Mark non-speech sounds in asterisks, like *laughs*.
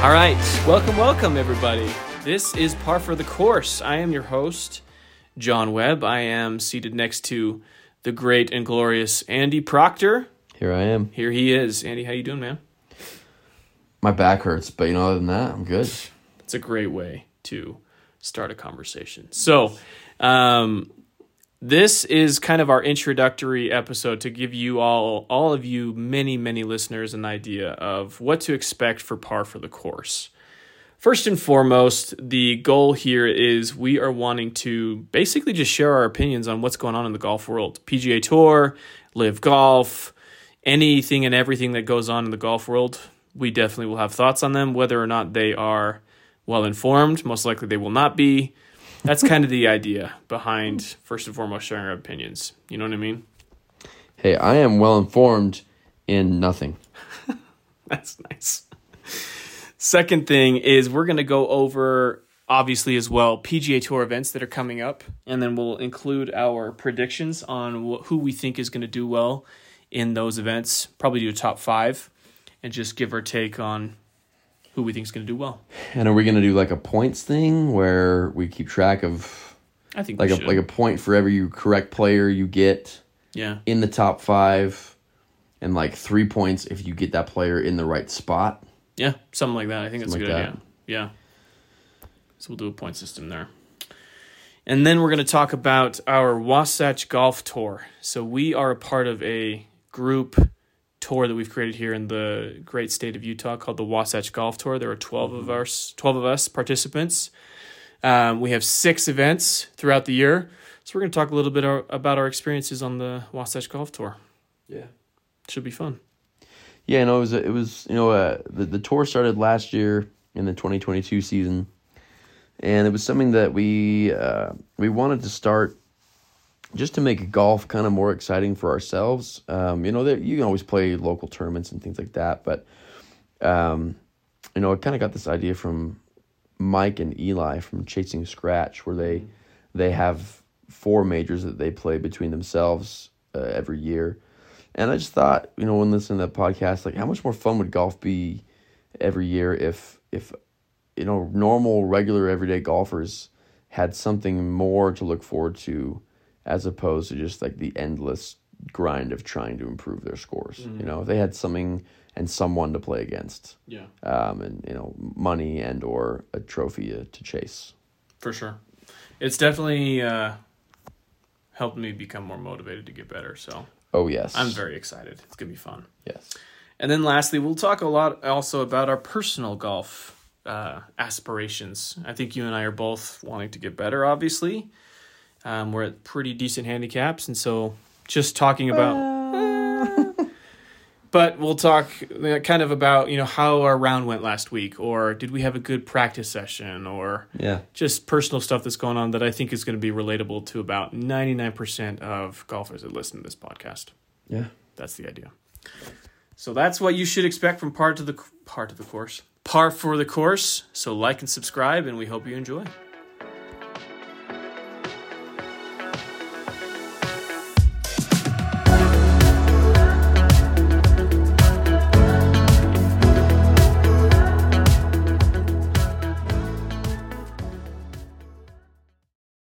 All right, welcome, welcome, everybody. This is Par for the Course. I am your host, John Webb. I am seated next to the great and glorious Andy Proctor. Here I am. Here he is. Andy, how you doing, man? My back hurts, but you know, other than that, I'm good. It's a great way to start a conversation. So, um, this is kind of our introductory episode to give you all, all of you, many, many listeners, an idea of what to expect for par for the course. First and foremost, the goal here is we are wanting to basically just share our opinions on what's going on in the golf world PGA Tour, LIV Golf, anything and everything that goes on in the golf world. We definitely will have thoughts on them, whether or not they are well informed. Most likely they will not be. That's kind of the idea behind, first and foremost, sharing our opinions. You know what I mean? Hey, I am well informed in nothing. *laughs* That's nice. Second thing is we're going to go over obviously as well PGA Tour events that are coming up, and then we'll include our predictions on wh- who we think is going to do well in those events. Probably do a top five, and just give our take on who we think is going to do well. And are we gonna do like a points thing where we keep track of I think like a should. like a point for every correct player you get yeah, in the top five, and like three points if you get that player in the right spot? yeah, something like that. I think that's a good like idea. Yeah. So we'll do a point system there. And then we're going to talk about our Wasatch Golf Tour. So we are a part of a group tour that we've created here in the great state of Utah called the Wasatch Golf Tour. There are 12 of us, 12 of us participants. Um, we have six events throughout the year. So we're going to talk a little bit our, about our experiences on the Wasatch Golf Tour. Yeah. Should be fun. Yeah, no, it was it was you know uh, the the tour started last year in the 2022 season, and it was something that we uh, we wanted to start just to make golf kind of more exciting for ourselves. Um, you know, there, you can always play local tournaments and things like that, but um, you know, I kind of got this idea from Mike and Eli from Chasing Scratch, where they they have four majors that they play between themselves uh, every year. And I just thought, you know, when listening to that podcast, like how much more fun would golf be every year if if you know normal, regular, everyday golfers had something more to look forward to, as opposed to just like the endless grind of trying to improve their scores. You know, if they had something and someone to play against, Yeah, um, and you know, money and or a trophy to, to chase. for sure. It's definitely uh, helped me become more motivated to get better. So Oh yes, I'm very excited. It's gonna be fun. yes. And then lastly, we'll talk a lot also about our personal golf uh, aspirations. I think you and I are both wanting to get better. Obviously, um, we're at pretty decent handicaps, and so just talking about. *laughs* But we'll talk uh, kind of about you know how our round went last week, or did we have a good practice session, or Yeah. just personal stuff that's going on that I think is going to be relatable to about ninety nine percent of golfers that listen to this podcast. Yeah. That's the idea. So that's what you should expect from part of the part of the course. Par for the course. So like and subscribe, and we hope you enjoy.